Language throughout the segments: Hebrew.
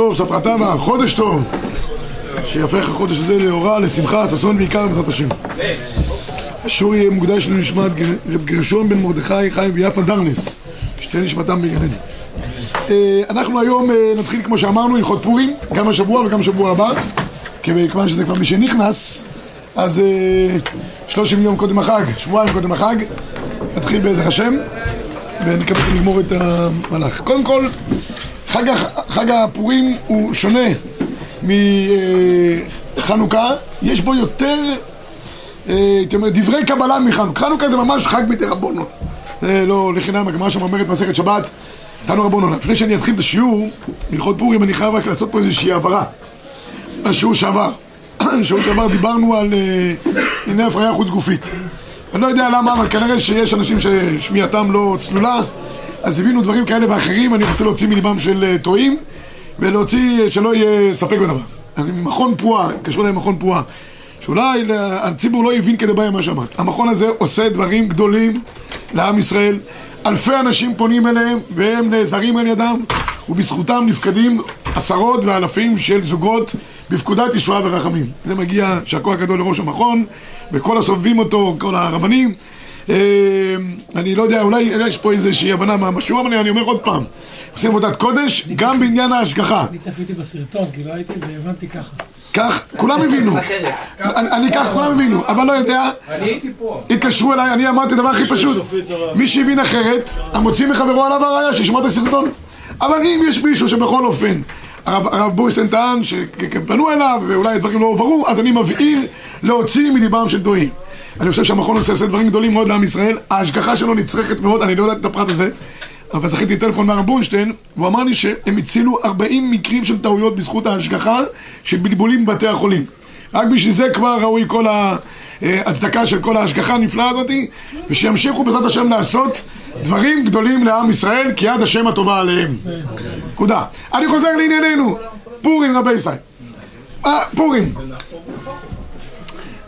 טוב, ספרתמה, חודש טוב. שיהפך החודש הזה לאורה, לשמחה, ששון ועיקר בעזרת השם. השיעור יהיה מוקדש לנשמת רב גרשון בן מרדכי חיים ויפה דרנס. שתי נשמתם בגן עדן אה, אנחנו היום אה, נתחיל כמו שאמרנו הלכות פורים גם השבוע וגם בשבוע הבא. כיוון שזה כבר מי שנכנס אז אה, שלושים יום קודם החג, שבועיים קודם החג. נתחיל בעזר השם ונקווה שנגמור את המהלך. קודם כל חג, חג הפורים הוא שונה מחנוכה, יש בו יותר, הייתי אומר, דברי קבלה מחנוכה. חנוכה זה ממש חג בתרבונות. זה לא לחינם, הגמרא שם אומרת מסכת שבת, תנו רבונון. לפני שאני אתחיל את השיעור, הלכות פורים, אני חייב רק לעשות פה איזושהי הבהרה. בשיעור שעבר. בשיעור שעבר דיברנו על ענייני הפריה חוץ גופית. אני לא יודע למה, אבל כנראה שיש אנשים ששמיעתם לא צלולה. אז הבינו דברים כאלה ואחרים, אני רוצה להוציא מליבם של טועים ולהוציא שלא יהיה ספק בדבר. אני מכון פועה, קשור להם מכון פועה שאולי הציבור לא הבין כדי בעיה מה שאמרת. המכון הזה עושה דברים גדולים לעם ישראל אלפי אנשים פונים אליהם והם נעזרים על ידם ובזכותם נפקדים עשרות ואלפים של זוגות בפקודת ישועה ורחמים. זה מגיע שהכוח הגדול לראש המכון וכל הסובבים אותו, כל הרבנים אני לא יודע, אולי יש פה איזושהי הבנה מהמשהו, אבל אני אומר עוד פעם עושים עבודת קודש, גם בעניין ההשגחה. אני צפיתי בסרטון, כי לא הייתי והבנתי ככה. כך, כולם הבינו. אני כך, כולם הבינו, אבל לא יודע. התקשרו אליי, אני אמרתי דבר הכי פשוט. מי שהבין אחרת, המוציא מחברו עליו הראייה, שישמע את הסרטון. אבל אם יש מישהו שבכל אופן הרב בורשטיין טען שפנו אליו ואולי הדברים לא הוברו, אז אני מבהיר להוציא מליבם של טועים אני חושב שהמכון עושה דברים גדולים מאוד לעם ישראל. ההשגחה שלו נצרכת מאוד, אני לא יודע את הפרט הזה אבל זכיתי טלפון מהרב בורנשטיין והוא אמר לי שהם הצילו 40 מקרים של טעויות בזכות ההשגחה של בלבולים בבתי החולים. רק בשביל זה כבר ראוי כל ההצדקה של כל ההשגחה הנפלאה הזאת ושימשיכו בעזרת השם לעשות דברים גדולים לעם ישראל כי יד השם הטובה עליהם. נקודה. אני חוזר לענייננו. פורים רבי ישראל. פורים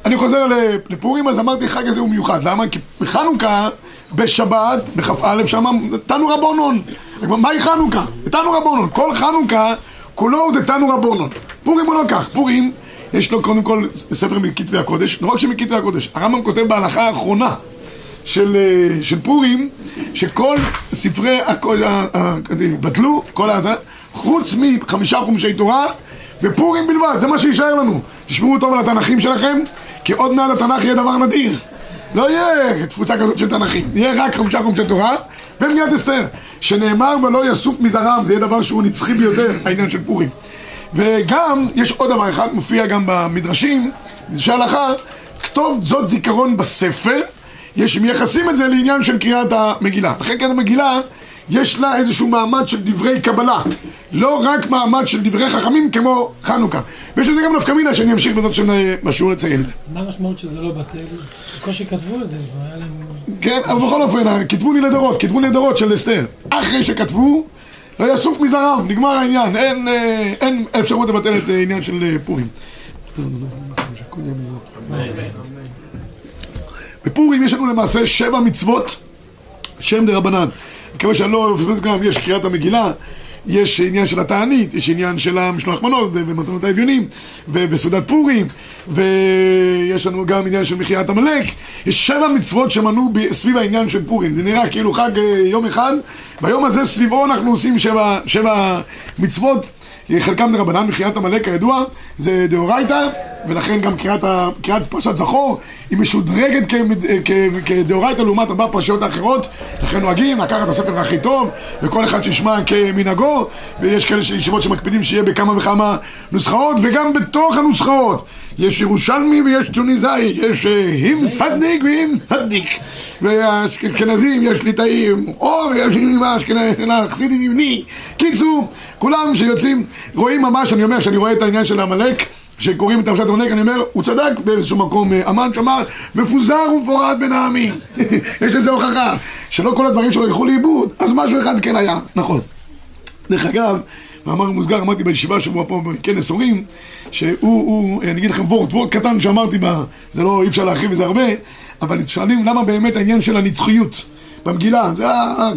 אני חוזר לפורים, אז אמרתי חג הזה הוא מיוחד. למה? כי בחנוכה, בשבת, בכ"א, שם תנו רבונון. מהי חנוכה? תנו רבונון. כל חנוכה, כולו הוא דתנו רבונון. פורים הוא לא כך. פורים, יש לו קודם כל ספר מכתבי הקודש. לא רק שמכתבי הקודש, הרמב"ם כותב בהלכה האחרונה של, של פורים, שכל ספרי בטלו, כל ה... חוץ מחמישה חומשי תורה ופורים בלבד, זה מה שישאר לנו. תשמעו טוב על התנ"כים שלכם, כי עוד מעט התנ"ך יהיה דבר נדיר. לא יהיה תפוצה כזאת של תנ"כים, יהיה רק חמישה חומשי תורה במגילת אסתר, שנאמר ולא יסוף מזרם, זה יהיה דבר שהוא נצחי ביותר, העניין של פורים. וגם, יש עוד דבר אחד, מופיע גם במדרשים, שהלכה, כתוב זאת זיכרון בספר, יש מייחסים את זה לעניין של קריאת המגילה. לכן קריאת המגילה יש לה איזשהו מעמד של דברי קבלה לא רק מעמד של דברי חכמים כמו חנוכה. ויש לזה גם נפקא מינה שאני אמשיך בזאת של משהו לציין מה המשמעות שזה לא בטל? בקושי כתבו את זה כן, אבל בכל אופן, כתבו לי לדורות, כתבו לי לדורות של אסתר. אחרי שכתבו, לא יסוף מזרם, נגמר העניין. אין, אין אפשרות לבטל את העניין של פורים. בפורים יש לנו למעשה שבע מצוות שם דה רבנן מקווה שאני לא גם, יש קריאת המגילה, יש עניין של התענית, יש עניין של המשלוח מנות ומתנות האביונים וסעודת פורים ויש לנו גם עניין של מחיית עמלק. יש שבע מצוות שמנו סביב העניין של פורים. זה נראה כאילו חג יום אחד. ביום הזה סביבו אנחנו עושים שבע, שבע מצוות. חלקם דרבנן, מחיית עמלק כידוע. זה דאורייתא ולכן גם קריאת פרשת זכור היא משודרגת כדאורייתא לעומת ארבע פרשיות האחרות. לכן נוהגים לקחת את הספר הכי טוב וכל אחד שישמע כמנהגו ויש כאלה ישיבות שמקפידים שיהיה בכמה וכמה נוסחאות וגם בתוך הנוסחאות. יש ירושלמי ויש טוניסאי יש הים סדניק והים סדניק והאשכנזים יש ליטאים או יש חסידים ימני קיצור כולם שיוצאים רואים ממש אני אומר שאני רואה את העניין של עמלק שקוראים את פרשת עמלק, אני אומר, הוא צדק באיזשהו מקום, אמן שאמר, מפוזר ומפורד בין העמים. יש לזה הוכחה, שלא כל הדברים שלו ילכו לאיבוד, אז משהו אחד כן היה, נכון. דרך אגב, מאמר מוסגר, אמרתי בישיבה שבוע פה בכנס הורים, שהוא, הוא, אני אגיד לכם וורט, וורט קטן שאמרתי, בה, זה לא, אי אפשר להרחיב בזה הרבה, אבל שואלים למה באמת העניין של הנצחיות במגילה, זה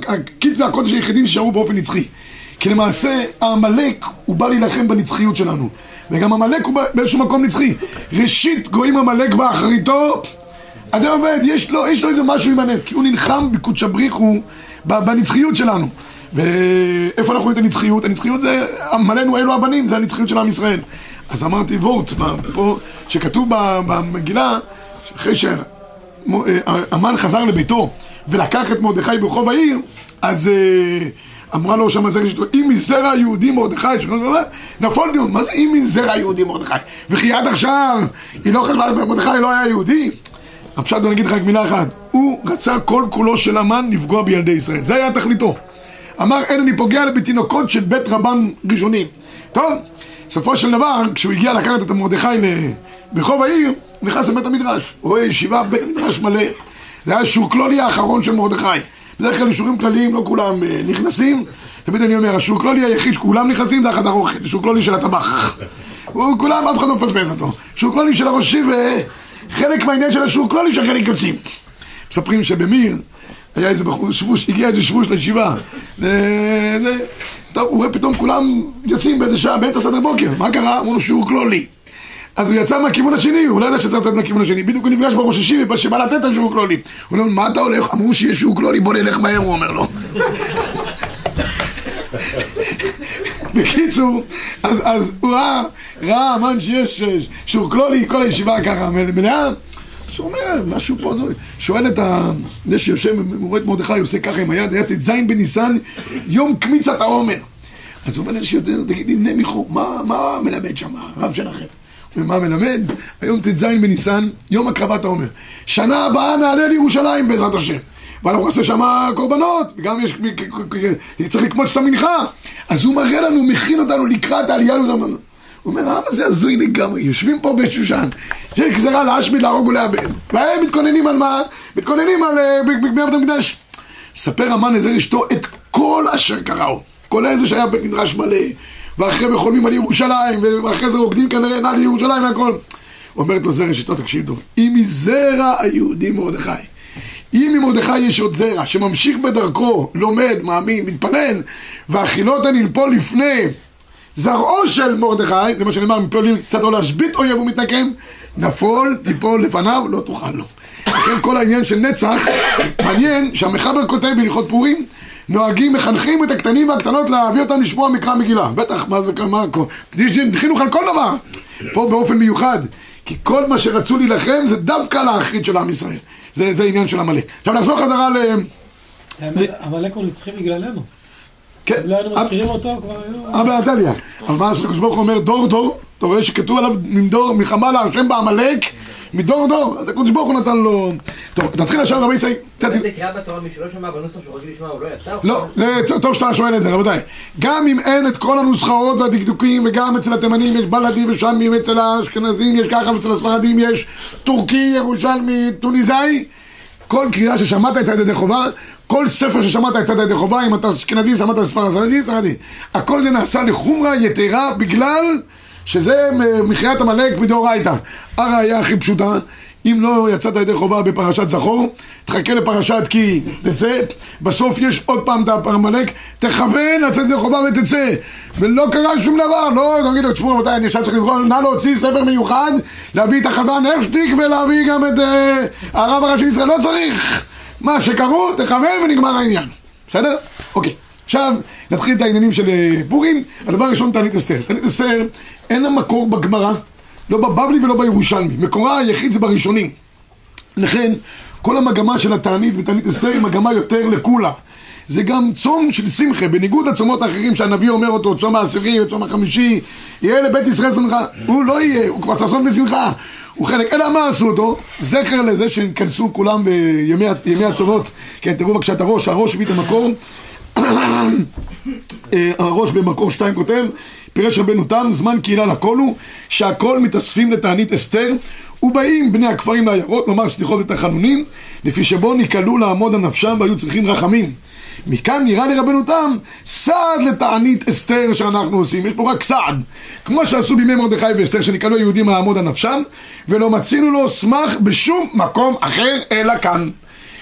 הכתבי הקודש היחידים ששארו באופן נצחי. כי למעשה העמלק הוא בא להילחם בנצחיות שלנו וגם עמלק הוא באיזשהו מקום נצחי. ראשית גויים עמלק ואחריתו אדם עובד, יש לו, יש לו איזה משהו עם הנט כי הוא נלחם בקודש הבריחו בנצחיות שלנו. ואיפה אנחנו רואים את הנצחיות? הנצחיות זה עמלנו אלו הבנים, זה הנצחיות של עם ישראל. אז אמרתי וורט, פה, שכתוב במגילה אחרי שהמן חזר לביתו ולקח את מרדכי ברחוב העיר אז אה, אמרה לו שם הזרע שלו, אם מזרע היהודי מרדכי, נפול דיון, מה זה אם מזרע היהודי מרדכי? וכי עד עכשיו היא לא חשבה, מרדכי לא היה יהודי? הפשט, אני אגיד לך רק מילה אחת, הוא רצה כל כולו של המן לפגוע בילדי ישראל, זה היה תכליתו. אמר אין אני פוגע בתינוקות של בית רבן ראשונים. טוב, בסופו של דבר, כשהוא הגיע לקחת את מרדכי ברחוב העיר, הוא נכנס לבית המדרש, הוא רואה ישיבה, בית מדרש מלא. זה היה שורקלולי האחרון של מרדכי. בדרך כלל אישורים כלליים לא כולם אה, נכנסים. תמיד אני אומר, השורקלולי היחיד שכולם נכנסים זה החדר אוכל, שורקלולי של הטבח. כולם, אף אחד לא מפספס אותו. שורקלולי של הראשי וחלק מהעניין של השורקלולי שחלק יוצאים. מספרים שבמיר היה איזה בחור שבוש, הגיע איזה שבוש לישיבה. טוב, הוא רואה פתאום כולם יוצאים באיזה שעה, באמצע סדר בוקר. מה קרה? אמרו לו שורקלולי אז הוא יצא מהכיוון השני, הוא לא ידע שצריך לתת מהכיוון השני, בדיוק הוא נפגש בראש השישי שבא לתת את השיעור כלולי. הוא אומר, מה אתה הולך? אמרו שיש שיעור כלולי, בוא נלך מהר, הוא אומר לו. בקיצור, אז, אז הוא ראה, ראה אמן שיש שיעור כלולי, כל הישיבה ככה מלאה. אז הוא אומר, משהו פה, שואל את ה... זה שיושב, רואה את מרדכי, עושה ככה עם היד, היה ט"ז בניסן, יום קמיצת העומר. אז הוא אומר תגיד לי, נמיכו, מה מלמד שם, הרב שלכם? ומה מלמד? היום ט"ז בניסן, יום הקרבת העומר. שנה הבאה נעלה לירושלים בעזרת השם. ואנחנו נעשה שם קורבנות, וגם יש, צריך לקמוץ את המנחה. אז הוא מראה לנו, מכין אותנו לקראת העלייה לירושלים. הוא אומר, העם הזה הזוי לגמרי, יושבים פה בשושן, שיש גזרה להשמיד, להרוג ולאבד. והם מתכוננים על מה? מתכוננים על אה, בית המקדש. ספר המן לזר אשתו את כל אשר קראו. כל איזה שהיה בית מלא. ואחרי זה על ירושלים, ואחרי זה רוקדים כנראה נע לירושלים והכל. אומרת לו זרע שיטו, תקשיב טוב, אם מזרע היהודי מרדכי, אם ממרדכי יש עוד זרע שממשיך בדרכו, לומד, מאמין, מתפלל, והחילות הנלפול לפני זרעו של מרדכי, זה מה שנאמר, מפעולים קצת לא להשבית אויב ומתנקם, נפול, תיפול לפניו, לא תוכל לו. לכן כל העניין של נצח, מעניין שהמחבר כותב בהלכות פורים נוהגים, מחנכים את הקטנים והקטנות להביא אותם לשמוע מקרא מגילה. בטח, מה זה, מה, חינוך על כל דבר. פה באופן מיוחד. כי כל מה שרצו להילחם זה דווקא על האחרית של עם ישראל. זה, זה עניין של עמלק. עכשיו נחזור חזרה ל... עמלק הוא נצחי בגללנו. כן. לא היינו מזכירים אותו, כבר היו... אבא עתליה. אבל מה הקדוש ברוך הוא אומר דור דור, אתה רואה שכתוב עליו מלחמה להשם בעמלק מדור דור, אז הקדוש ברוך הוא נתן לו... טוב, נתחיל עכשיו רבי ישראל. זה קריאה בתורה מי שלא שמע בנוסח שהוא רגיל לשמוע, הוא לא יצא? לא, זה טוב שאתה שואל את זה, רבותיי. גם אם אין את כל הנוסחאות והדקדוקים, וגם אצל התימנים יש בלדי ושמי, ואצל האשכנזים יש ככה, ואצל הספרדים יש טורקי, ירושלמי, טוניסאי, כל קריאה ששמעת אצל ידי חובה, כל ספר ששמעת אצל ידי חובה, אם אתה אשכנזי, שמעת ספרדי, ספרדי. הכל זה נעשה לחומרה יתרה בגלל... שזה מחיית עמלק מדאורייתא. הראיה הכי פשוטה, אם לא יצאת ידי חובה בפרשת זכור, תחכה לפרשת כי תצא, בסוף יש עוד פעם את עמלק, תכוון לצאת ידי חובה ותצא. ולא קרה שום דבר, לא, תגיד לו, תשמעו, מתי אני עכשיו צריך לבחור, נא להוציא ספר מיוחד, להביא את החזן הרשטיק ולהביא גם את uh, הרב הראשי לישראל, לא צריך. מה שקראו, תכוון ונגמר העניין. בסדר? אוקיי. עכשיו, נתחיל את העניינים של אה, פורים. הדבר הראשון, תענית אסתר. תענית אסתר, אין לה מקור בגמרא, לא בבבלי ולא בירושלמי. מקורה היחיד זה בראשונים. לכן, כל המגמה של התענית ותענית אסתר היא מגמה יותר לקולה. זה גם צום של שמחה, בניגוד לצומות האחרים שהנביא אומר אותו, צום העשירי וצום החמישי, יהיה לבית ישראל שמחה. הוא לא יהיה, הוא כבר ששון בשמחה. הוא חלק, אלא מה עשו אותו? זכר לזה שנכנסו כולם בימי הצומות. כן, תראו בבקשה את הראש, הראש הביא את המקור. אה, הראש במקור שתיים כותב, פירש רבנו תם, זמן קהילה לכל הוא, שהכל מתאספים לתענית אסתר, ובאים בני הכפרים לעיירות, לומר סליחות ותחנונים, לפי שבו ניקלו לעמוד על נפשם והיו צריכים רחמים. מכאן נראה לרבנו תם סעד לתענית אסתר שאנחנו עושים, יש פה רק סעד. כמו שעשו בימי מרדכי ואסתר שנקראו היהודים לעמוד על נפשם ולא מצינו לו סמך בשום מקום אחר אלא כאן.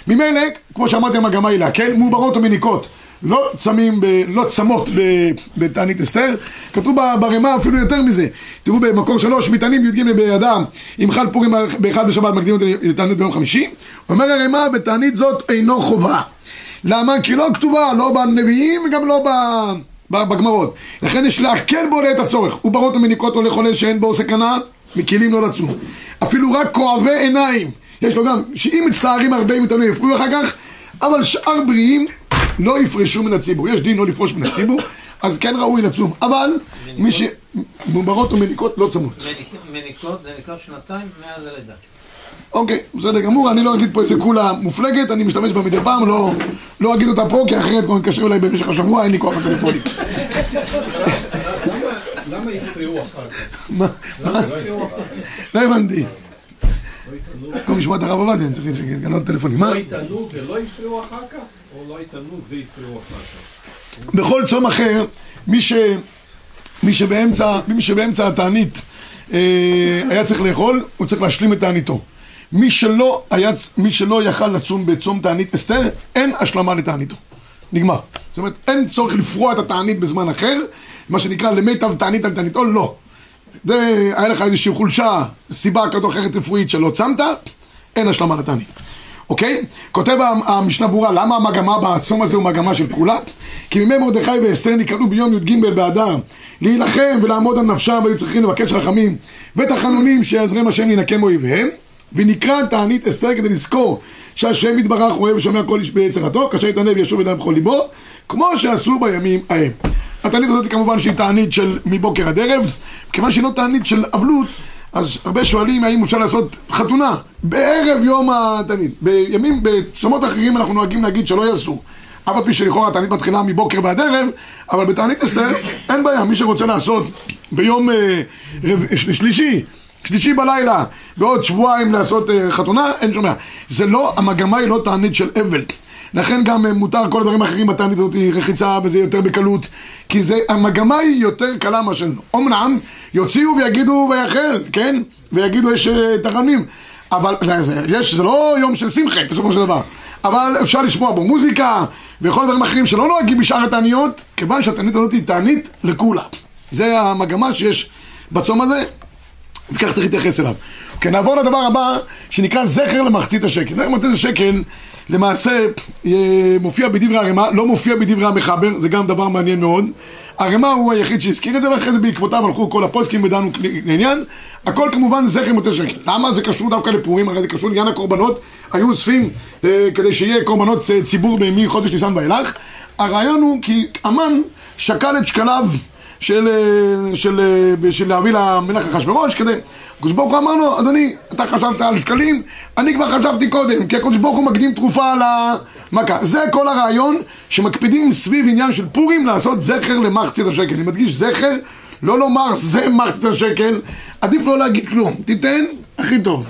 ממילא, כמו שאמרתי המגמה היא להקל, מעוברות ומניקות לא צמים, ב, לא צמות בתענית אסתר, כתוב ברמה אפילו יותר מזה, תראו במקור שלוש, מטענים י"ג באדם, אם חל פורים באחד בשבת מקדים אותי לתענית ביום חמישי, אומר הרמה בתענית זאת אינו חובה, למה? כי לא כתובה, לא בנביאים וגם לא ב... בגמרות, לכן יש להקל בו לעת הצורך, וברות ומניקות או לחולה שאין בו סכנה, מקילים לא לצום, אפילו רק כואבי עיניים, יש לו גם, שאם מצטערים הרבה אם יפריעו אחר כך, אבל שאר בריאים לא יפרשו מן הציבור. יש דין לא לפרוש מן הציבור, אז כן ראוי לצום. אבל מי ש... מוברות ומניקות לא צמות. מניקות זה נקרא שנתיים מאז הלידה. אוקיי, בסדר גמור, אני לא אגיד פה איזה כולה מופלגת, אני משתמש בה מדי פעם, לא, לא אגיד אותה פה, כי אחרת כבר מתקשרים אליי במשך השבוע, אין לי כוח לטלפונים. למה יפריעו אחר כך? מה? מה? לא הבנתי. במקום לשמוע את הרב עובדיה, אני צריך לגנות טלפונים. מה? לא יטענו ולא יפריעו אחר כך? בכל צום אחר, מי, ש... מי, שבאמצע, מי שבאמצע התענית אה, היה צריך לאכול, הוא צריך להשלים את תעניתו. מי שלא, היה, מי שלא יכל לצום בצום תענית אסתר, אין השלמה לתעניתו. נגמר. זאת אומרת, אין צורך לפרוע את התענית בזמן אחר, מה שנקרא למיטב תענית על תעניתו, לא. זה, היה לך איזושהי חולשה, סיבה כזאת אחרת רפואית שלא צמת, אין השלמה לתענית. אוקיי? כותב המשנה ברורה, למה המגמה בצום הזה הוא מגמה של כולה? כי מימי מרדכי ואסתר נקראו ביום י"ג באדר להילחם ולעמוד על נפשם והיו צריכים לבקש רחמים ותחנונים שיעזרם השם להינקם אויביהם ונקרא תענית אסתר כדי לזכור שהשם יתברך רואה ושומע כל איש ביצירתו כאשר יתענה וישוב אליהם בכל ליבו כמו שעשו בימים ההם. התענית הזאת היא כמובן שהיא תענית של מבוקר עד ערב כיוון שהיא לא תענית של אבלות אז הרבה שואלים האם אפשר לעשות חתונה בערב יום התענית. בימים, בצומות אחרים אנחנו נוהגים להגיד שלא יעשו. אף על פי שלכאורה התענית מתחילה מבוקר ועד ערב, אבל בתענית אסתר אין בעיה, מי שרוצה לעשות ביום אה, רב, שלישי, שלישי בלילה, בעוד שבועיים לעשות אה, חתונה, אין שום בעיה. זה לא, המגמה היא לא תענית של אבל. לכן גם אה, מותר כל הדברים האחרים בתענית הזאת רחיצה וזה יותר בקלות כי זה, המגמה היא יותר קלה מאשר אמנם יוציאו ויגידו ויחל, כן? ויגידו יש אה, תרמים אבל זה, יש, זה לא יום של שמחה בסופו של דבר. אבל אפשר לשמוע בו מוזיקה וכל הדברים האחרים שלא נוהגים בשאר התעניות כיוון שהתענית הזאת היא תענית לכולה זה המגמה שיש בצום הזה וכך צריך להתייחס אליו. כן, נעבור לדבר הבא שנקרא זכר למחצית השקל. זכר למחצית השקל למעשה אה, מופיע בדברי הרמ"א, לא מופיע בדברי המחבר, זה גם דבר מעניין מאוד. הרמ"א הוא היחיד שהזכיר את זה, ואחרי זה בעקבותיו הלכו כל הפוסקים ודנו לעניין. הכל כמובן זכר למחצית השקל. למה זה קשור דווקא לפורים? הרי זה קשור לעניין הקורבנות. היו אוספים אה, כדי שיהיה קורבנות אה, ציבור מחודש ניסן ואילך. הרעיון הוא כי המן שקל את שקליו של, של, של, של להביא למלך אחשוורוש כדי... הקדוש ברוך הוא אמר לו, אדוני, אתה חשבת על שקלים, אני כבר חשבתי קודם, כי הקדוש ברוך הוא מקדים תרופה על המכה. זה כל הרעיון שמקפידים סביב עניין של פורים לעשות זכר למחצית השקל. אני מדגיש זכר, לא לומר זה מחצית השקל, עדיף לא להגיד כלום. תיתן, הכי טוב.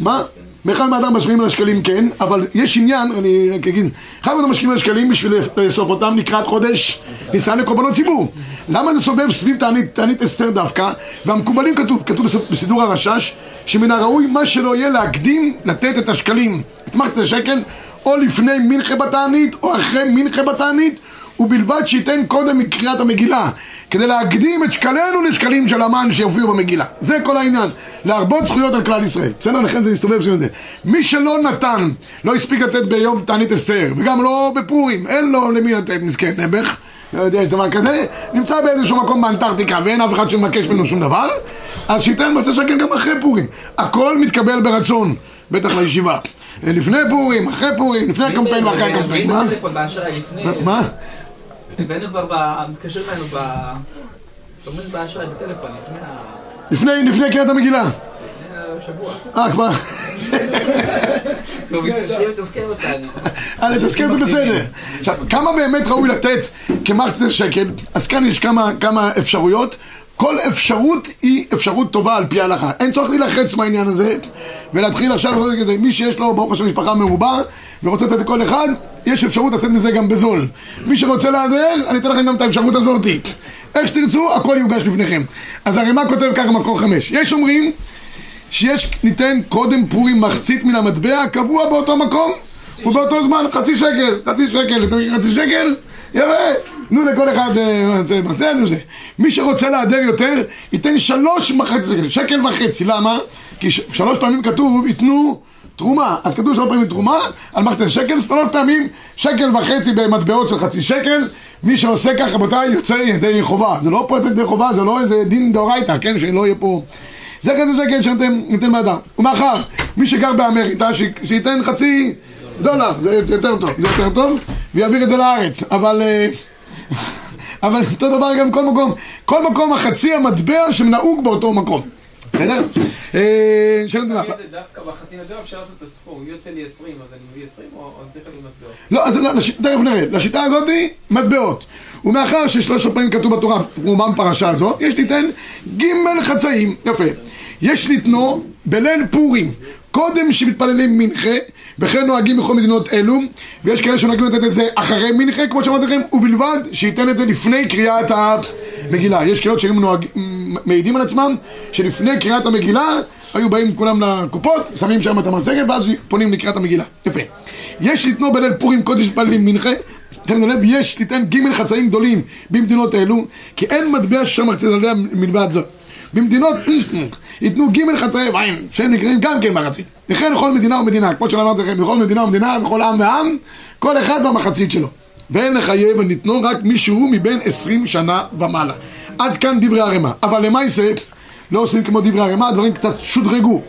מה? מאחד מאדם משקיעים על השקלים כן, אבל יש עניין, אני רק אגיד, אחד מאדם משקיעים על השקלים בשביל לאסוף אותם לקראת חודש ניסן לקורבנות ציבור. למה זה סובב סביב תענית, תענית אסתר דווקא? והמקובלים כתוב, כתוב בסידור הרשש, שמן הראוי מה שלא יהיה להקדים לתת את השקלים, את מחצת השקל, או לפני מנחה בתענית, או אחרי מנחה בתענית, ובלבד שייתן קודם מקריאת המגילה, כדי להקדים את שקלינו לשקלים של המן שיופיעו במגילה. זה כל העניין. להרבות זכויות על כלל ישראל. בסדר? לכן זה מסתובב סביב זה. מי שלא נתן, לא הספיק לתת ביום תענית אסתר, וגם לא בפורים, אין לו למי לתת מסכן נעבך. לא יודע, יש דבר כזה, נמצא באיזשהו מקום באנטארקטיקה ואין אף אחד שמבקש ממנו שום דבר, אז שייתן מצא שקל גם אחרי פורים. הכל מתקבל ברצון, בטח לישיבה. לפני פורים, אחרי פורים, לפני הקמפיין ואחרי הקמפיין. מה? הבאנו כבר, מתקשר אלינו ב... שומעים באשראי בטלפון, לפני. לפני, קריאת המגילה. לפני השבוע. אה, כבר. אה, לתזכר זה בסדר. עכשיו, כמה באמת ראוי לתת כמחצית שקל? אז כאן יש כמה אפשרויות. כל אפשרות היא אפשרות טובה על פי ההלכה. אין צורך להילחץ מהעניין הזה ולהתחיל עכשיו לעשות את זה. מי שיש לו, ברוך השם, משפחה מרובה ורוצה לתת לכל אחד, יש אפשרות לצאת מזה גם בזול. מי שרוצה להיעדר, אני אתן לכם גם את האפשרות הזאת. איך שתרצו, הכל יוגש לפניכם. אז הרימה כותב ככה מקור חמש. יש אומרים שיש, ניתן קודם פורים מחצית מן המטבע הקבוע באותו מקום, הוא באותו זמן חצי שקל, חצי שקל, חצי שקל? יפה, תנו לכל אחד אה, זה, זה, זה. מי שרוצה להדר יותר, ייתן שלוש וחצי שקל, שקל וחצי, למה? כי שלוש פעמים כתוב, ייתנו תרומה, אז כתוב שלוש פעמים תרומה, על השקל, אז שלוש פעמים שקל וחצי במטבעות של חצי שקל, מי שעושה כך, רבותיי, יוצא ידי חובה. זה לא יוצא ידי חובה, זה לא איזה דין דאורייתא, כן, שלא יהיה פה... זה כזה שקל שנותן ניתן באדם. ומאחר, מי שגר באמריקה, ש- שייתן חצי דולר, זה יותר טוב, זה יותר טוב, ויעביר את זה לארץ. אבל... אה, אבל אותו דבר גם כל מקום, כל מקום החצי המטבע שנהוג באותו מקום. בסדר? אה, שאלה טובה. דווקא בחצי מטבע אפשר לעשות את הספור, אם יוצא לי 20 אז אני מביא 20 או צריך להביא מטבעות? לא, אז לא. תכף נראה. לשיטה הזאת מטבעות. ומאחר ששלוש פעמים כתוב בתורה, רומם פרשה הזו, יש ליתן ג' חצאים. יפה. יש ליתנו בליל פורים, קודם שמתפללים מנחה, וכן נוהגים בכל מדינות אלו, ויש כאלה שנוהגים לתת את זה אחרי מנחה, כמו שאמרתי לכם, ובלבד שייתן את זה לפני קריאת המגילה. יש כאלות שהיו נוהג... מעידים על עצמם, שלפני קריאת המגילה היו באים כולם לקופות, שמים שם את המצגת, ואז פונים לקריאת המגילה. יפה. יש ליתנו בליל פורים קודש מתפללים מנחה, תשימו לב, יש ליתן ג' חצאים גדולים במדינות אלו, כי אין מטבע שם מחצית עליה מלבד זאת. במדינות ייתנו ג' חצאי וין, שהם נקראים גם כן מחצית. וכן לכל מדינה ומדינה, כמו שאמרתי לכם, בכל מדינה ומדינה, בכל עם ועם, כל אחד והמחצית שלו. ואין לחייב וניתנו רק מישהו מבין עשרים שנה ומעלה. עד כאן דברי הרמ"א. אבל למעשה, לא עושים כמו דברי הרמ"א, הדברים קצת שודרגו.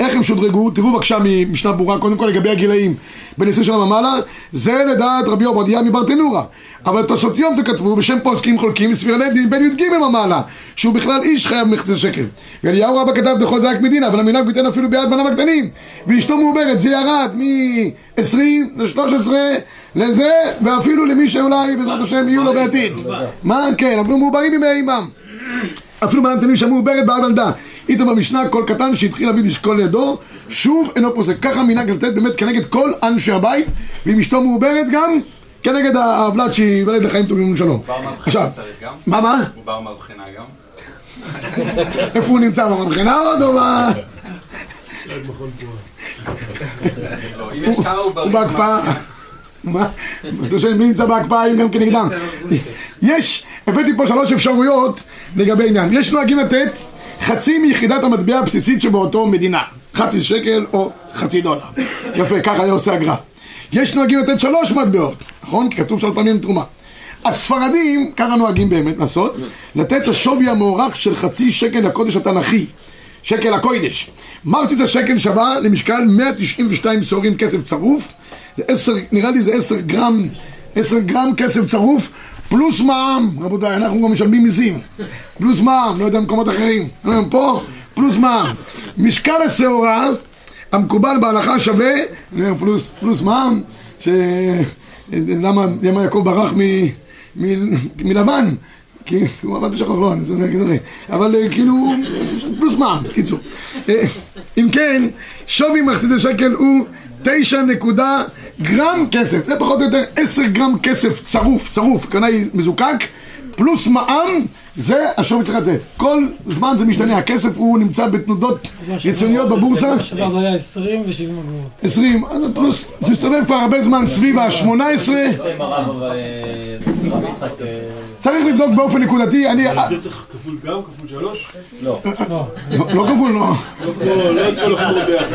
איך הם שודרגו? תראו בבקשה ממשנה ברורה, קודם כל לגבי הגילאים בין 20 שנה ומעלה, זה לדעת רבי עובדיה מברטנורה. אבל תוספות יום כתבו בשם פוסקים חולקים סביר לוי בן י"ג ומעלה, שהוא בכלל איש חייב מחצי שקל. ואליהו רבא כתב דחו זעק מדינה, אבל המנהג ייתן אפילו ביד בניו הקטנים. ואשתו מעוברת, זה ירד מ-20 ל-13 לזה, ואפילו למי שאולי בעזרת השם יהיו לו בעתיד. מה? כן, אבל מעוברים ימי אימם. אפילו מהנתנים שהמעוברת בעד ילדה. איתם במשנה כל קטן שהתחיל להביא לשקול לידו, שוב אינו פוסק. ככה מנהג לתת באמת כנגד כל אנשי הבית, ואם אשתו מעוברת גם, כנגד האבלת שייוולד לחיים טובים מהבחינה עכשיו? מה מה? הוא בר מהבחינה גם? איפה הוא נמצא? במבחינה עוד או? לא, כמה הוא. בהקפאה. מה? אתה שואל מי נמצא בהקפאה אם גם כנגדם? יש, הבאתי פה שלוש אפשרויות לגבי עניין. יש נוהגים לתת חצי מיחידת המטבע הבסיסית שבאותו מדינה. חצי שקל או חצי דולר. יפה, ככה היה עושה הגרף. יש נוהגים לתת שלוש מטבעות, נכון? כי כתוב שלוש פעמים תרומה. הספרדים, ככה נוהגים באמת לעשות, לתת השווי המוערך של חצי שקל לקודש התנ"כי. שקל הקוידש. מחצית השקל שווה למשקל 192 שעורים כסף צרוף, זה 10, נראה לי זה 10 גרם, 10 גרם כסף צרוף, פלוס מע"מ, רבותיי, אנחנו גם משלמים מיסים, פלוס מע"מ, לא יודע במקומות אחרים, פה, פלוס מע"מ. משקל השעורה, המקובל בהלכה שווה, פלוס, פלוס מע"מ, ש... למה, למה יעקב ברח מ... מלבן? כי הוא עבד בשחור, לא, אני זוכר, כזה, אבל אה, כאילו, פלוס מע"מ, קיצור. אה, אם כן, שווי מחצית השקל הוא תשע נקודה גרם כסף, זה פחות או יותר עשר גרם כסף צרוף, צרוף, היא מזוקק, פלוס מע"מ, זה השווי צריך לתת. כל זמן זה משתנה, הכסף הוא נמצא בתנודות רצוניות בבורסה. בשבוע זה היה 20 ו-70 אגורות. 20, אז פלוס, זה מסתובב כבר הרבה זמן סביב ה-18 צריך לבדוק באופן נקודתי, אני... זה צריך כפול גם, כפול שלוש? לא. לא לא כפול, לא. לא, לא את כל החמור ביחד.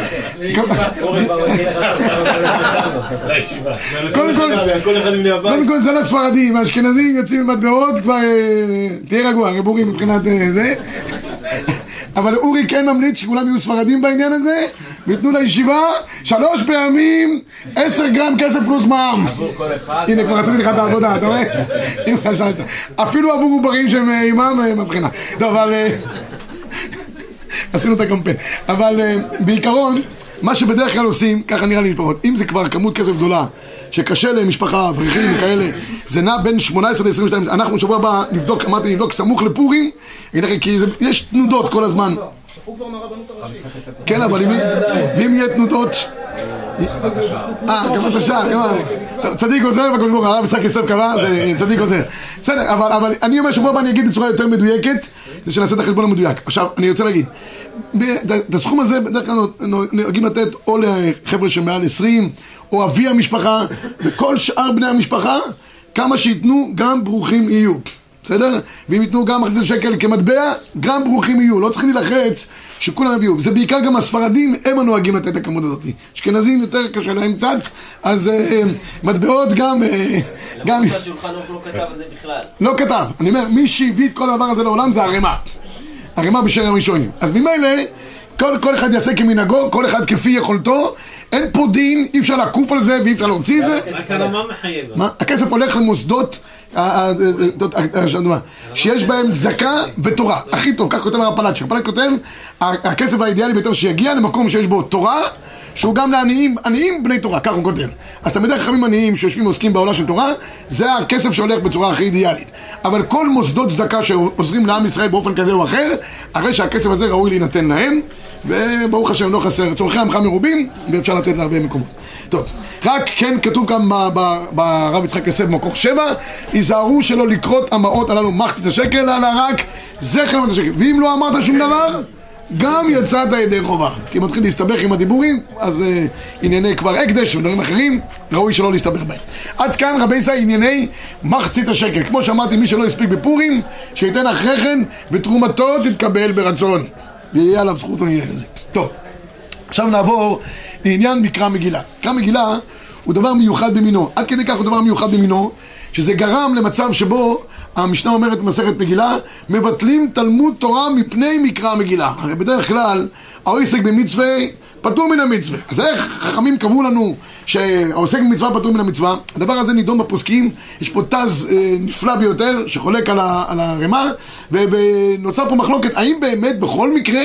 קודם כל- זה לספרדים, האשכנזים יוצאים עם מטבעות, כבר אה, תהיה רגוע, רב אורי מבחינת אה, זה. אבל אורי כן ממליץ שכולם יהיו ספרדים בעניין הזה, ויתנו לישיבה שלוש פעמים עשר גרם כסף פלוס מע"מ. עבור כל אחד. הנה כבר עשיתי לך את העבודה, אתה רואה? אם חשבת. אפילו עבור עוברים שהם אה, עימם אה, מבחינה. טוב, אבל... אה, עשינו את הקמפיין. אבל בעיקרון, מה שבדרך כלל עושים, ככה נראה לי לפחות, אם זה כבר כמות כסף גדולה, שקשה למשפחה, אברכים וכאלה, זה נע בין 18 ל-22, אנחנו שבוע הבא נבדוק, אמרתי נבדוק סמוך לפורים, כי זה- יש תנודות כל הזמן. כן, אבל אם יהיה תנודות... אה, גם בבקשה, גם... צדיק עוזר והכל ברוך, הרב יצחק יוסף קבע, זה צדיק עוזר. בסדר, אבל, אבל אני אומר שבוע הבא אני אגיד בצורה יותר מדויקת, זה שנעשה את החשבון המדויק. עכשיו, אני רוצה להגיד, את הסכום הזה בדרך כלל נוהגים לתת או לחבר'ה שמעל 20, או אבי המשפחה, וכל שאר בני המשפחה, כמה שייתנו, גם ברוכים יהיו. בסדר? ואם ייתנו גם מחצית שקל כמטבע, גם ברוכים יהיו. לא צריכים להילחץ שכולם יביאו. זה בעיקר גם הספרדים, הם הנוהגים לתת את הכמות הזאת. אשכנזים יותר קשה להם קצת, אז אה, מטבעות גם... אה, גם... למרות שהשולחן ערוך לא כתב על זה בכלל. לא כתב. אני אומר, מי שהביא את כל הדבר הזה לעולם זה הרמ"א. הרמ"א בשם הראשונים. אז ממילא, כל, כל אחד יעשה כמנהגו, כל אחד כפי יכולתו. אין פה דין, אי אפשר לעקוף על זה ואי אפשר להוציא את זה. רק הרמה? הכסף הולך למוסדות שיש בהם צדקה ותורה. הכי טוב, כך כותב הרב פלאצ'י. הרב כותב, ה- הכסף האידיאלי ביותר שיגיע למקום שיש בו תורה, שהוא גם לעניים, עניים בני תורה, כך הוא כותב. אז תלמידי חכמים עניים שיושבים ועוסקים בעולה של תורה, זה הכסף שהולך בצורה הכי אידיאלית. אבל כל מוסדות צדקה שעוזרים לעם ישראל באופן כזה או אחר, הרי שהכסף הזה ראוי להינתן להם, וברוך השם לא חסר, צורכי עמך מרובים, ואפשר לתת להרבה מקומות. טוב, רק כן כתוב גם ברב יצחק יוסף במקור שבע, היזהרו שלא לקרות המעות הללו מחצית השקל, אלא רק זכר מחצית השקל. ואם לא אמרת שום דבר, גם יצאת ידי חובה. כי מתחיל להסתבך עם הדיבורים, אז אה, ענייני כבר הקדש ודברים אחרים, ראוי שלא להסתבך בהם. עד כאן רבי ישראל ענייני מחצית השקל. כמו שאמרתי, מי שלא הספיק בפורים, שייתן אחרי כן, ותרומתו תתקבל ברצון. ויהיה עליו זכות לעניין הזה. טוב. עכשיו נעבור לעניין מקרא מגילה. מקרא מגילה הוא דבר מיוחד במינו. עד כדי כך הוא דבר מיוחד במינו, שזה גרם למצב שבו המשנה אומרת במסכת מגילה, מבטלים תלמוד תורה מפני מקרא מגילה. הרי בדרך כלל העוסק במצווה פטור מן המצווה. אז איך חכמים קבעו לנו שהעוסק במצווה פטור מן המצווה? הדבר הזה נידון בפוסקים, יש פה תז אה, נפלא ביותר שחולק על, ה, על הרמ"א, ו- ונוצר פה מחלוקת, האם באמת בכל מקרה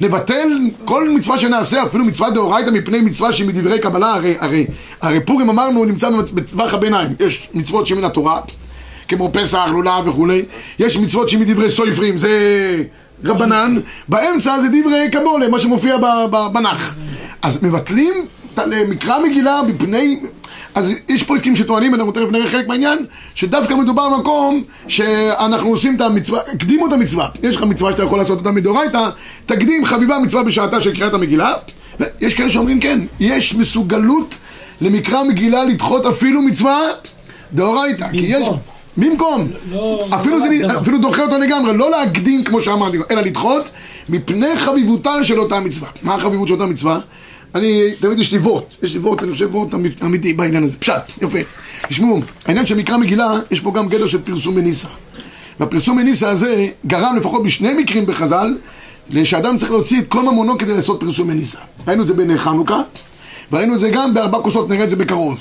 לבטל כל מצווה שנעשה, אפילו מצווה דאורייתא מפני מצווה שהיא מדברי קבלה, הרי, הרי, הרי פורים אמרנו נמצא בטווח הביניים, יש מצוות שמן התורה, כמו פסח, לולב וכולי, יש מצוות שהיא מדברי סופרים, זה רבנן, באמצע זה דברי קבולה, מה שמופיע בנח. אז מבטלים מקרא מגילה מפני... אז יש פה עסקים שטוענים, אנחנו תכף נראה חלק מהעניין, שדווקא מדובר במקום שאנחנו עושים את המצווה, הקדימו את המצווה. יש לך מצווה שאתה יכול לעשות אותה מדאורייתא, תקדים חביבה מצווה בשעתה של קריאת המגילה. ויש כאלה שאומרים כן, יש מסוגלות למקרא מגילה לדחות אפילו מצווה דאורייתא. כי יש... במקום. במקום. לא- אפילו, זה, לא- אפילו דוחה אותו לגמרי, לא להקדים כמו שאמרתי, אלא לדחות מפני חביבותה של אותה מצווה. מה החביבות של אותה מצווה? אני, תמיד יש לי וורט, יש לי וורט, אני חושב וורט אמית- אמיתי בעניין הזה, פשט, יפה. תשמעו, העניין של מקרא מגילה, יש פה גם גדר של פרסום מניסה. והפרסום מניסה הזה גרם לפחות בשני מקרים בחז"ל, שאדם צריך להוציא את כל ממונו כדי לעשות פרסום מניסה. ראינו את זה בנר חנוכה, וראינו את זה גם בארבע כוסות, נראה את זה בקרוב.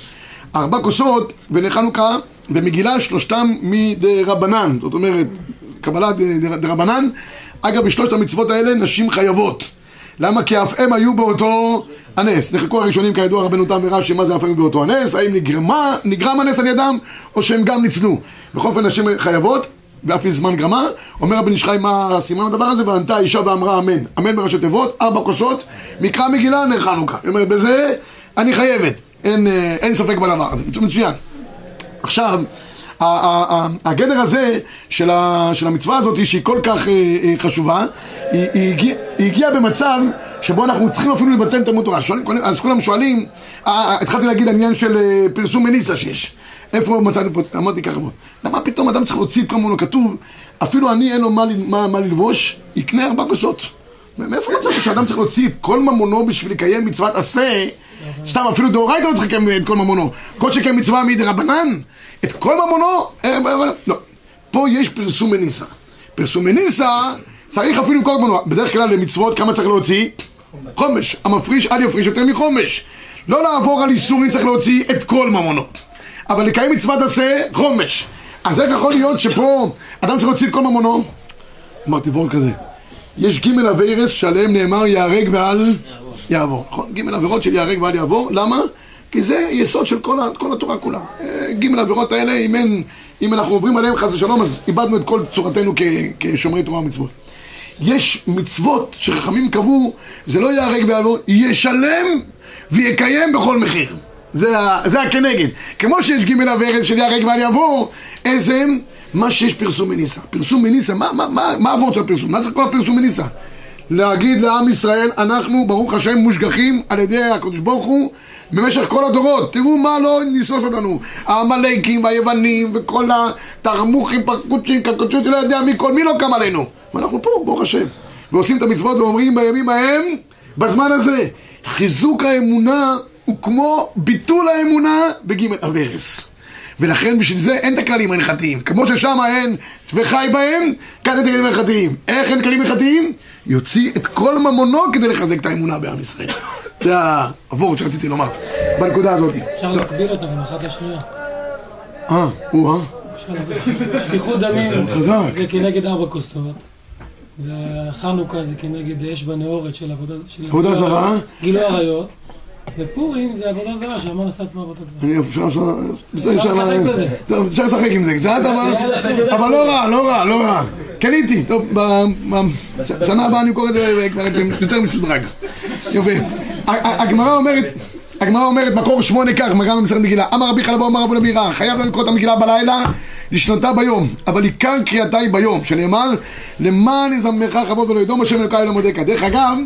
ארבע כוסות ונר חנוכה במגילה שלושתם מדרבנן, זאת אומרת, קבלה דרבנן. אגב, בשלושת המצוות האלה נשים חייבות. למה? כי אף הם היו באותו הנס. נחלקו הראשונים כידוע רבנו תם ורש"י מה זה אף הם באותו הנס, האם נגרמה, נגרם הנס על ידם, או שהם גם ניצלו. בכל אופן נשים חייבות, ואף מזמן גרמה. אומר רבי נשחי מה סימן הדבר הזה, וענתה האישה ואמרה אמן. אמן בראשי תיבות, ארבע כוסות, מקרא מגילה נר חנוכה. היא אומרת, בזה אני חייבת. אין, אה, אין ספק בדבר הזה. מצוין. עכשיו, הגדר הזה של, ה, של המצווה הזאת שהיא כל כך אה, אה, חשובה, היא, היא, הגיע, היא הגיעה במצב שבו אנחנו צריכים אפילו לבטל תלמוד תורה. אז כולם שואלים, אה, אה, התחלתי להגיד עניין של אה, פרסום מניסה שיש. איפה מצאנו פה? אמרתי ככה, בוא. למה פתאום אדם צריך להוציא את כל מונו כתוב, אפילו אני אין לו מה, מה, מה ללבוש, יקנה ארבע כוסות. מאיפה מצאת שאדם צריך להוציא את כל ממונו בשביל לקיים מצוות עשה? סתם, אפילו דאורייתא לא צריך לקיים את כל ממונו. כל שכן מצווה מדרבנן, את כל ממונו, אה, אה, אה, לא. פה יש פרסום מניסה. פרסום מניסה צריך אפילו כל ממונו. בדרך כלל למצוות כמה צריך להוציא? חומש. המפריש אל יפריש יותר מחומש. לא לעבור על איסורים צריך להוציא את כל ממונו. אבל לקיים מצוות עשה, חומש. אז איך יכול להיות שפה אדם צריך להוציא את כל ממונו? אמרתי וורט כזה. יש ג' אביירס שעליהם נאמר ייהרג ואל יעבור. נכון? ג' עבירות של ייהרג ואל יעבור. למה? כי זה יסוד של כל, כל התורה כולה. אה, ג' עבירות האלה, אם, אין, אם אנחנו עוברים עליהם חס ושלום, אז איבדנו את כל צורתנו כ, כשומרי תורה ומצוות. יש מצוות שחכמים קבעו, זה לא ייהרג ויעבור, ישלם ויקיים בכל מחיר. זה, זה הכנגד. כמו שיש ג' אביירס של ייהרג ואל יעבור, איזה מה שיש פרסום בניסה. פרסום בניסה, מה, מה, מה, מה העבוד של הפרסום? מה צריך כל הפרסום בניסה? להגיד לעם ישראל, אנחנו ברוך השם מושגחים על ידי הקדוש ברוך הוא במשך כל הדורות. תראו מה לא ניסוס אותנו. העמלקים והיוונים וכל התרמוכים, פרקוצ'ים, קרקוצ'ים, לא יודע מי כל, מי לא קם עלינו. ואנחנו פה, ברוך השם. ועושים את המצוות ואומרים בימים ההם, בזמן הזה, חיזוק האמונה הוא כמו ביטול האמונה בגימל אברס. ולכן בשביל זה אין את הכללים ההלכתיים. כמו ששם אין וחי בהם, כאן אין את הכללים ההלכתיים. איך אין כללים הלכתיים? יוציא את כל ממונו כדי לחזק את האמונה בעם ישראל. זה הוורד שרציתי לומר, בנקודה הזאת. אפשר. להקביל אותם אחת לשנייה. אה, או-אה. שפיכות דמים. זה כנגד ארבע כוסות. וחנוכה זה כנגד אש בנאורת של עבודה זרה. גילוי עריות. ופורים זה עבודה זרה, שהמן עשה עצמו עבודה זרה. אני אפשר, לשחק בזה. טוב, אפשר לשחק עם זה קצת, אבל, לא רע, לא רע, לא רע. קניתי, טוב, ב- ב- שנה הבאה אני אמכור את זה כבר יותר משודרג. ה- הגמרא אומרת, הגמרא אומרת, מקור שמונה כך, מגרם במסכת מגילה. אמר רבי חלבו, אמר רבו למירה, חייב לקרוא את המגילה בלילה, לשנותה ביום, אבל עיקר קריאתה היא ביום, שנאמר, למען יזמך כבוד ולא ידום השם אלוקי למודקה. דרך אגב,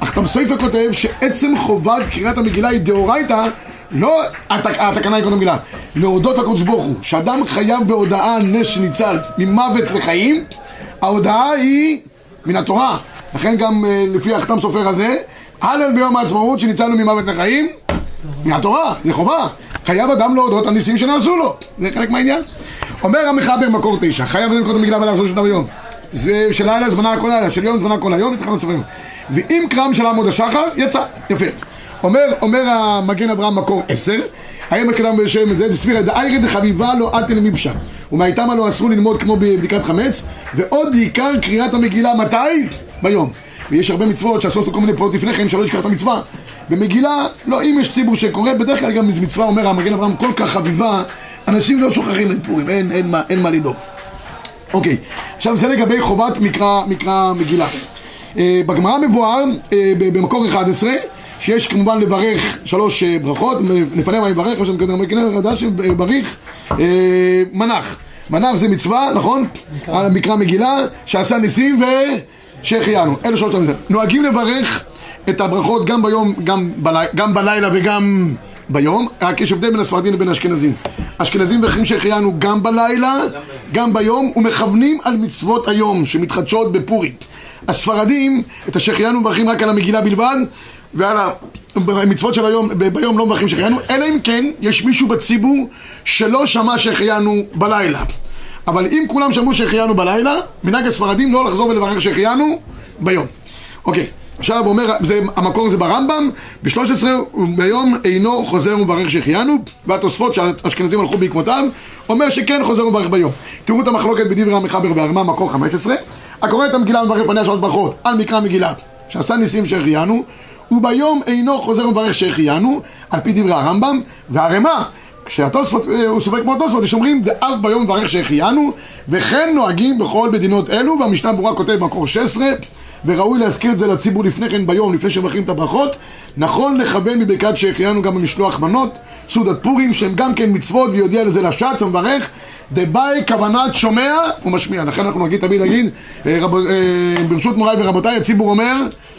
אך תמסויפה כותב שעצם חובת קריאת המגילה היא דאורייתא, לא התק- התקנה היא קודם המגילה, להודות לקדוש ברוך הוא, שאדם חייב בהודעה נס שניצל ממוות לחיים, ההודעה היא מן התורה. לכן גם אה, לפי החתם סופר הזה, הלל ביום העצמאות שניצלנו ממוות לחיים, מהתורה, זה חובה. חייב אדם להודות על ניסים שנעשו לו, זה חלק מהעניין. אומר המחבר מקור תשע, חייב לקרוא את המגילה ולעשות שנה ביום. זה של לילה זמנה כל לילה, של יום זמנה כל היום, יצחק סופרים. ואם קרם של עמוד השחר, יצא, יפה. אומר, אומר המגן אברהם מקור עשר, האם הקדם בשם זה ספירה דאיירא דחביבה לא אל תנמיבשה ומהייתמה לא אסרו ללמוד כמו בבדיקת חמץ ועוד עיקר קריאת המגילה מתי? ביום ויש הרבה מצוות שעשו כל מיני פעולות לפני כן שלא ישכח את המצווה במגילה, לא, אם יש ציבור שקורא, בדרך כלל גם מצווה אומר המגן אברהם כל כך חביבה אנשים לא שוכחים את פורים, אין, אין, מה, אין מה לדאוג אוקיי, עכשיו זה לגבי חובת מקרא, מקרא מגילה. אה, בגמרא מבואר אה, במקור 11 שיש כמובן לברך שלוש אה, ברכות, לפניהם אני מברך, ראש המקדם המקדם רדש בריך אה, מנח. מנח זה מצווה, נכון? על מקרא מגילה, שעשה ניסים ושהחיינו. אלה שלושת המצוות. נוהגים לברך את הברכות גם ביום, גם, בלי, גם בלילה וגם ביום, רק יש הבדל בין הספרדים לבין האשכנזים. אשכנזים מברכים שהחיינו גם בלילה, גם ביום, ומכוונים על מצוות היום שמתחדשות בפורים. הספרדים, את השחיינו מברכים רק על המגילה בלבד, ועל המצוות של היום, ביום לא מברכים שהחיינו, אלא אם כן יש מישהו בציבור שלא שמע שהחיינו בלילה. אבל אם כולם שמעו שהחיינו בלילה, מנהג הספרדים לא לחזור ולברך שהחיינו ביום. אוקיי, עכשיו אומר, זה, המקור זה ברמב"ם, ב-13 ביום אינו חוזר ומברך שהחיינו, והתוספות שהאשכנזים הלכו בעקבותיו, אומר שכן חוזר ומברך ביום. תראו את המחלוקת בדברי המחבר והרמה, מקור 15, הקורא את המגילה ומברך לפניה שלוש ברכות על מקרא מגילה, שעשה ניסים שהחיינו, וביום אינו חוזר ומברך שהחיינו, על פי דברי הרמב"ם, והרמה כשהתוספות, אה, הוא סופר כמו התוספות, יש אומרים דאב ביום מברך שהחיינו וכן נוהגים בכל מדינות אלו והמשנה ברורה כותב במקור 16 וראוי להזכיר את זה לציבור לפני כן ביום, לפני שמברכים את הברכות. נכון לכוון מברכת שהחיינו גם במשלוח מנות סעודת פורים שהם גם כן מצוות ויודיע לזה לשץ ומברך דבאי כוונת שומע ומשמיע. לכן אנחנו נגיד תמיד נגיד אה, רב, אה, ברשות מוריי ורבותיי הציבור אומר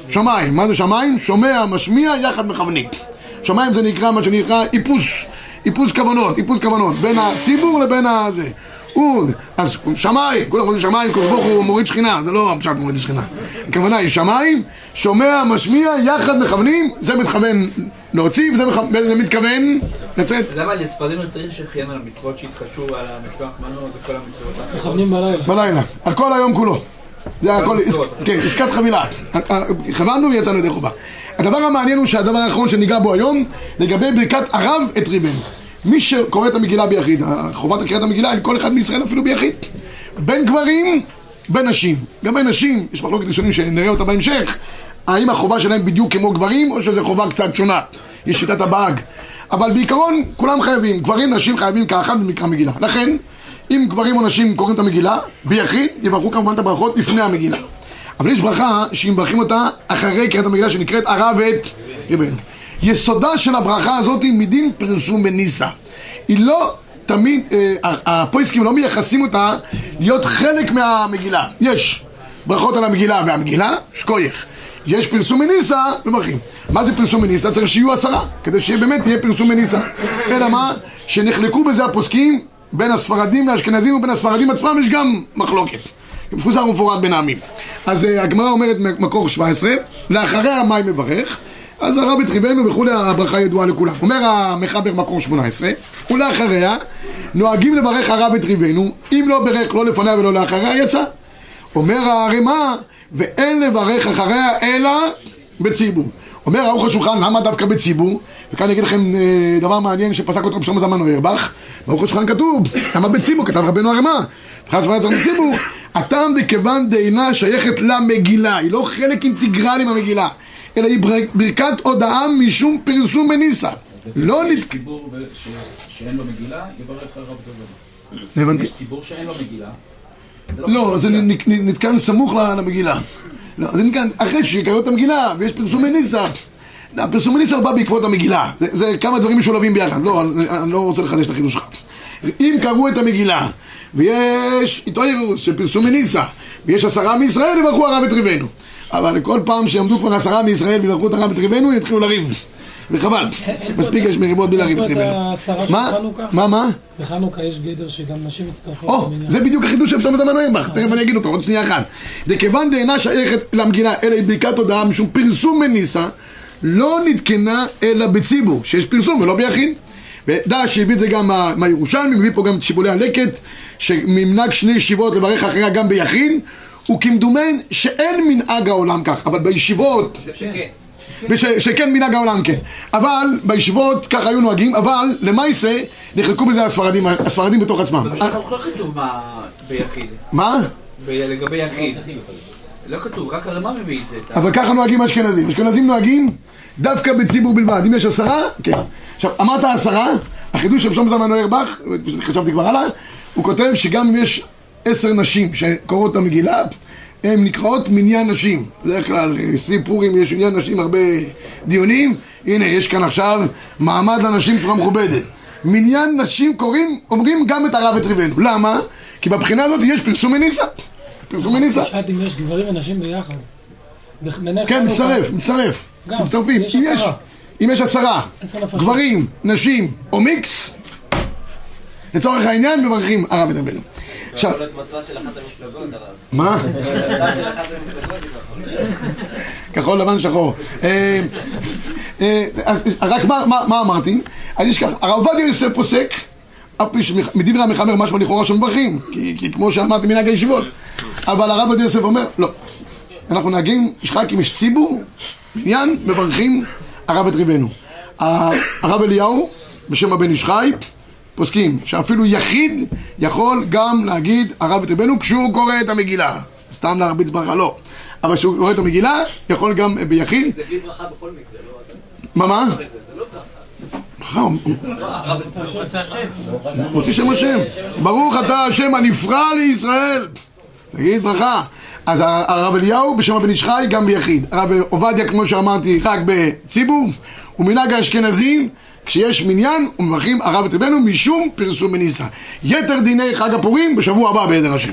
שמיים, מה זה שמיים? שומע, משמיע, יחד מכוונים. שמיים זה נקרא מה שנקרא איפוס. איפוס כוונות, איפוס כוונות, בין הציבור לבין הזה. הוא, אז שמיים, כולם חושבים שמיים, כל ברוך הוא מוריד שכינה, זה לא הפשט מוריד שכינה. הכוונה היא שמיים, שומע, משמיע, יחד מכוונים, זה מתכוון להוציא וזה, מכו- מתכוון לצאת. למה לספרדים לא צריך שהחיינו על המצוות שהתחדשו על המשלוח מנות וכל המצוות? מכוונים בלילה. בלילה, על כל היום כולו. זה הכל, כן, עסקת חבילה. כוונו ויצאנו ידי חובה. הדבר המעניין הוא שהדבר האחרון שניגע בו היום, לגבי ברכת הרב את ריבנו. מי שקורא את המגילה ביחיד, חובת קריאת המגילה היא כל אחד מישראל אפילו ביחיד. בין גברים, בין נשים. גם בין נשים, יש מחלוקת ראשונים שנראה אותה בהמשך, האם החובה שלהם בדיוק כמו גברים, או שזו חובה קצת שונה. יש שיטת הבאג. אבל בעיקרון, כולם חייבים. גברים, נשים חייבים כאחד במקרא מגילה. לכן, אם גברים או נשים קוראים את המגילה, ביחיד, יברכו כמובן את הברכות לפני המגילה. אבל יש ברכה שאם מברכים אותה אחרי קריאת המגילה שנקראת הרב את ריבנו. יסודה של הברכה הזאת היא מדין פרסום בניסה. היא לא תמיד, אה, הפויסקים לא מייחסים אותה להיות חלק מהמגילה. יש ברכות על המגילה והמגילה, שקוייך. יש פרסום מניסה, מברכים. מה זה פרסום מניסה? צריך שיהיו עשרה, כדי שבאמת יהיה פרסום מניסה. אלא מה? שנחלקו בזה הפוסקים בין הספרדים לאשכנזים ובין הספרדים עצמם יש גם מחלוקת. מפוזר ומפורד בין העמים. אז אה, הגמרא אומרת מקור 17, לאחריה מאי מברך, אז הרב יתחיבנו וכולי, הברכה ידועה לכולם. אומר המחבר מקור 18, ולאחריה נוהגים לברך הרב יתחיבנו, אם לא ברך לא לפניה ולא לאחריה, יצא. אומר הרמ"א, ואין לברך אחריה אלא בציבור. אומר ערוך השולחן, למה דווקא בציבור? וכאן אני אגיד לכם אה, דבר מעניין שפסק אותו בשלמה זמן אוירבך. בערוך השולחן כתוב, למה בציבור? כתב רבנו הרמ"א. מבחינת שבעה צריך בציבור. הטעם דכיוון דאינה שייכת למגילה, היא לא חלק אינטגרלי מהמגילה, אלא היא בר- ברכת הודעה משום פרסום בניסה. לא יש נת... ציבור שאין לו מגילה, יברך הרב. הבנתי. יש ציבור שאין לו מגילה. זה לא, זה נתקן סמוך למגילה. לא, זה נתקן אחרי שקראו את המגילה ויש פרסום. לא, הפרסום מניסה בא בעקבות המגילה. זה, כמה דברים משולבים ביחד. לא, אני, לא רוצה לחדש את החידוש שלך. אם קראו את המגילה ויש איתוירוס של פרסום מניסה ויש עשרה מישראל, יברכו הרב את ריבנו. אבל כל פעם שיעמדו כבר עשרה מישראל ויברכו את הרב את ריבנו, יתחילו לריב. וחבל. מספיק יש מריבות בלי לריב את ריבנו. מה? מה, מה? בחנוכה יש גדר שגם נשים מצטרפות או. זה בדיוק החידוש של פתאום הזמן נוימבך, תכף אני אגיד אותו, עוד שנייה אחת. דכיוון דאינה שייכת למגילה, אלא היא ברכת הודעה משום פרסום מניסה, לא נתקנה אלא בציבור, שיש פרסום ולא ביחיד. ודע שהביא את זה גם מה- מהירושלמי, מביא פה גם את שיבולי הלקט, שממנהג שני ישיבות לברך אחריה גם ביחיד, וכמדומן שאין מנהג העולם כך, אבל בישיבות. וש, שכן מנהג העולם כן. אבל בישיבות ככה היו נוהגים, אבל למעשה נחלקו בזה הספרדים, הספרדים בתוך עצמם. במשנה ברוך לא כתוב מה ביחיד. מה? לגבי יחיד. לא כתוב, רק הרמ"א מביא את זה. אבל ככה נוהגים אשכנזים. אשכנזים נוהגים דווקא בציבור בלבד. אם יש עשרה, כן. עכשיו, אמרת עשרה, החידוש של שלום זמן אוירבך, חשבתי כבר הלאה, הוא כותב שגם אם יש עשר נשים שקוראות את המגילה, הן נקראות מניין נשים. בדרך כלל אה, סביב פורים יש עניין נשים הרבה דיונים. הנה, יש כאן עכשיו מעמד לנשים בצורה מכובדת. מניין נשים קוראים, אומרים גם את הרב את ריבנו. למה? כי בבחינה הזאת יש פרסום מניסה. פרסום מניסה. שאלתי אם יש גברים ונשים ביחד. כן, מצטרף, מצטרף. גם, מצטרפים. יש אם יש, עשרה. אם יש עשרה. גברים, נשים או מיקס, לצורך העניין מברכים הרב את רבנו. עכשיו, יכול להיות מצע של אחת המפלגות, הרב. מה? מצע של אחת המפלגות, זה יכול להיות. כחול לבן שחור. אה, אה, אז רק מה- אמרתי? יש ככה, הרב עובדיה יוסף פוסק, אף פי שמדברי המחבר משמע לכאורה שמברכים, כי כמו שאמרתי מנהג הישיבות, אבל הרב עובדיה יוסף אומר, לא, אנחנו נהגים, יש אם יש ציבור, עניין, מברכים הרב את ריבנו. הרב אליהו, בשם הבן איש חי, פוסקים שאפילו יחיד יכול גם להגיד הרב את ריבנו כשהוא קורא את המגילה. סתם להרביץ ברכה, לא. אבל כשהוא קורא את המגילה, יכול גם אה, ביחיד. זה בלי ברכה בכל מקרה, לא? מה, מה? לא הוא מוציא שם השם. ברוך אתה השם הנפרע לישראל. תגיד ברכה. אז הרב אליהו בשם הבן איש חי גם ביחיד. הרב עובדיה, כמו שאמרתי, רק בציבור. ומנהג האשכנזים, כשיש מניין, ומברכים הרב את רבנו משום פרסום מניסה. יתר דיני חג הפורים בשבוע הבא בעזר השם.